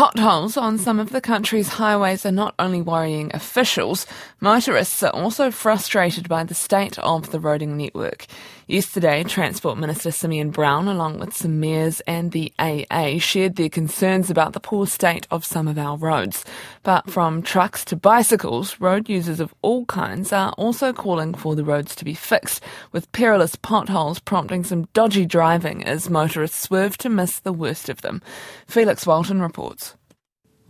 Potholes on some of the country's highways are not only worrying officials, motorists are also frustrated by the state of the roading network. Yesterday, Transport Minister Simeon Brown, along with some mayors and the AA, shared their concerns about the poor state of some of our roads. But from trucks to bicycles, road users of all kinds are also calling for the roads to be fixed, with perilous potholes prompting some dodgy driving as motorists swerve to miss the worst of them. Felix Walton reports.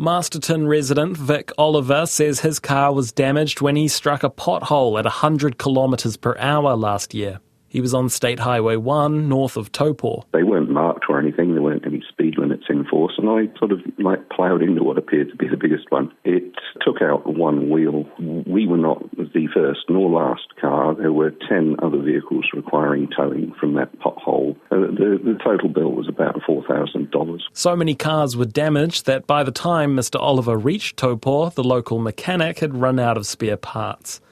Masterton resident Vic Oliver says his car was damaged when he struck a pothole at 100 kilometres per hour last year. He was on State Highway 1 north of Taupo. They weren't marked or anything, there weren't any speed limits in force, and I sort of like ploughed into what appeared to be the biggest one. It took out one wheel. We were not the first nor last car. There were 10 other vehicles requiring towing from that pothole. Uh, the, the total bill was about $4,000. So many cars were damaged that by the time Mr. Oliver reached Taupo, the local mechanic had run out of spare parts.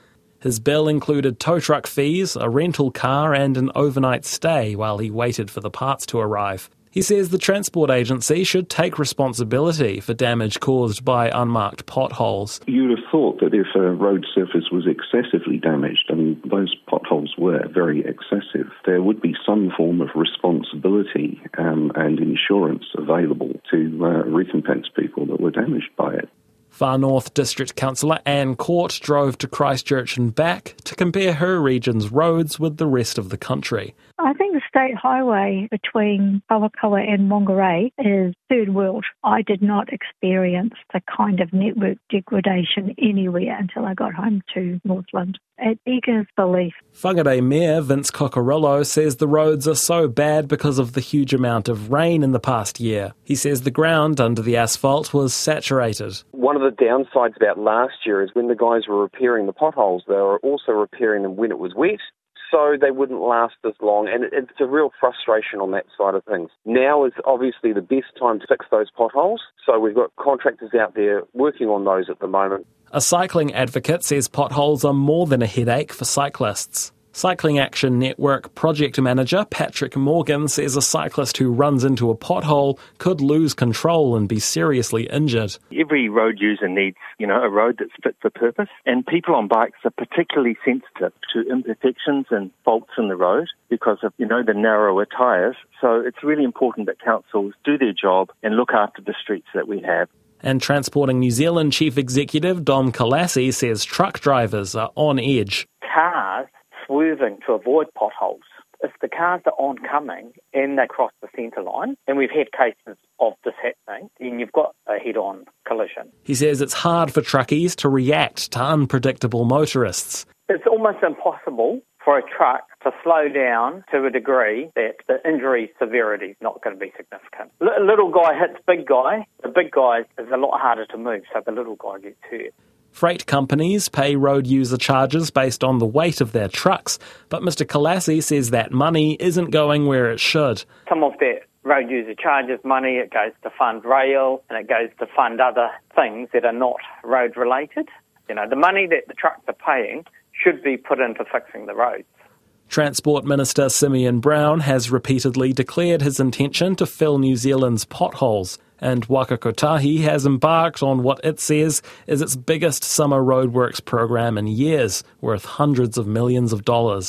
His bill included tow truck fees, a rental car, and an overnight stay while he waited for the parts to arrive. He says the transport agency should take responsibility for damage caused by unmarked potholes. You'd have thought that if a road surface was excessively damaged, I mean, those potholes were very excessive, there would be some form of responsibility um, and insurance available to uh, recompense people that were damaged by it. Far North District Councillor Anne Court drove to Christchurch and back to compare her region's roads with the rest of the country. I think the state highway between Kawakawa and Mongarai is third world. I did not experience the kind of network degradation anywhere until I got home to Northland. It beggars belief. Whangarei Mayor Vince Cocurullo says the roads are so bad because of the huge amount of rain in the past year. He says the ground under the asphalt was saturated. One of the downsides about last year is when the guys were repairing the potholes, they were also repairing them when it was wet so they wouldn't last as long. And it's a real frustration on that side of things. Now is obviously the best time to fix those potholes. So we've got contractors out there working on those at the moment. A cycling advocate says potholes are more than a headache for cyclists. Cycling Action Network project manager Patrick Morgan says a cyclist who runs into a pothole could lose control and be seriously injured. Every road user needs, you know, a road that's fit for purpose, and people on bikes are particularly sensitive to imperfections and faults in the road because of, you know, the narrower tyres. So it's really important that councils do their job and look after the streets that we have. And Transporting New Zealand Chief Executive Dom Kalasih says truck drivers are on edge. Cars swerving to avoid potholes. If the cars are oncoming and they cross the centre line, and we've had cases of this happening, then you've got a head on collision. He says it's hard for truckies to react to unpredictable motorists. It's almost impossible for a truck to slow down to a degree that the injury severity is not going to be significant. L- little guy hits big guy, the big guy is a lot harder to move, so the little guy gets hurt. Freight companies pay road user charges based on the weight of their trucks, but Mr. Kalasih says that money isn't going where it should. Some of that road user charges money, it goes to fund rail and it goes to fund other things that are not road related. You know, the money that the trucks are paying should be put into fixing the roads. Transport Minister Simeon Brown has repeatedly declared his intention to fill New Zealand's potholes, and Waka Kotahi has embarked on what it says is its biggest summer roadworks program in years, worth hundreds of millions of dollars.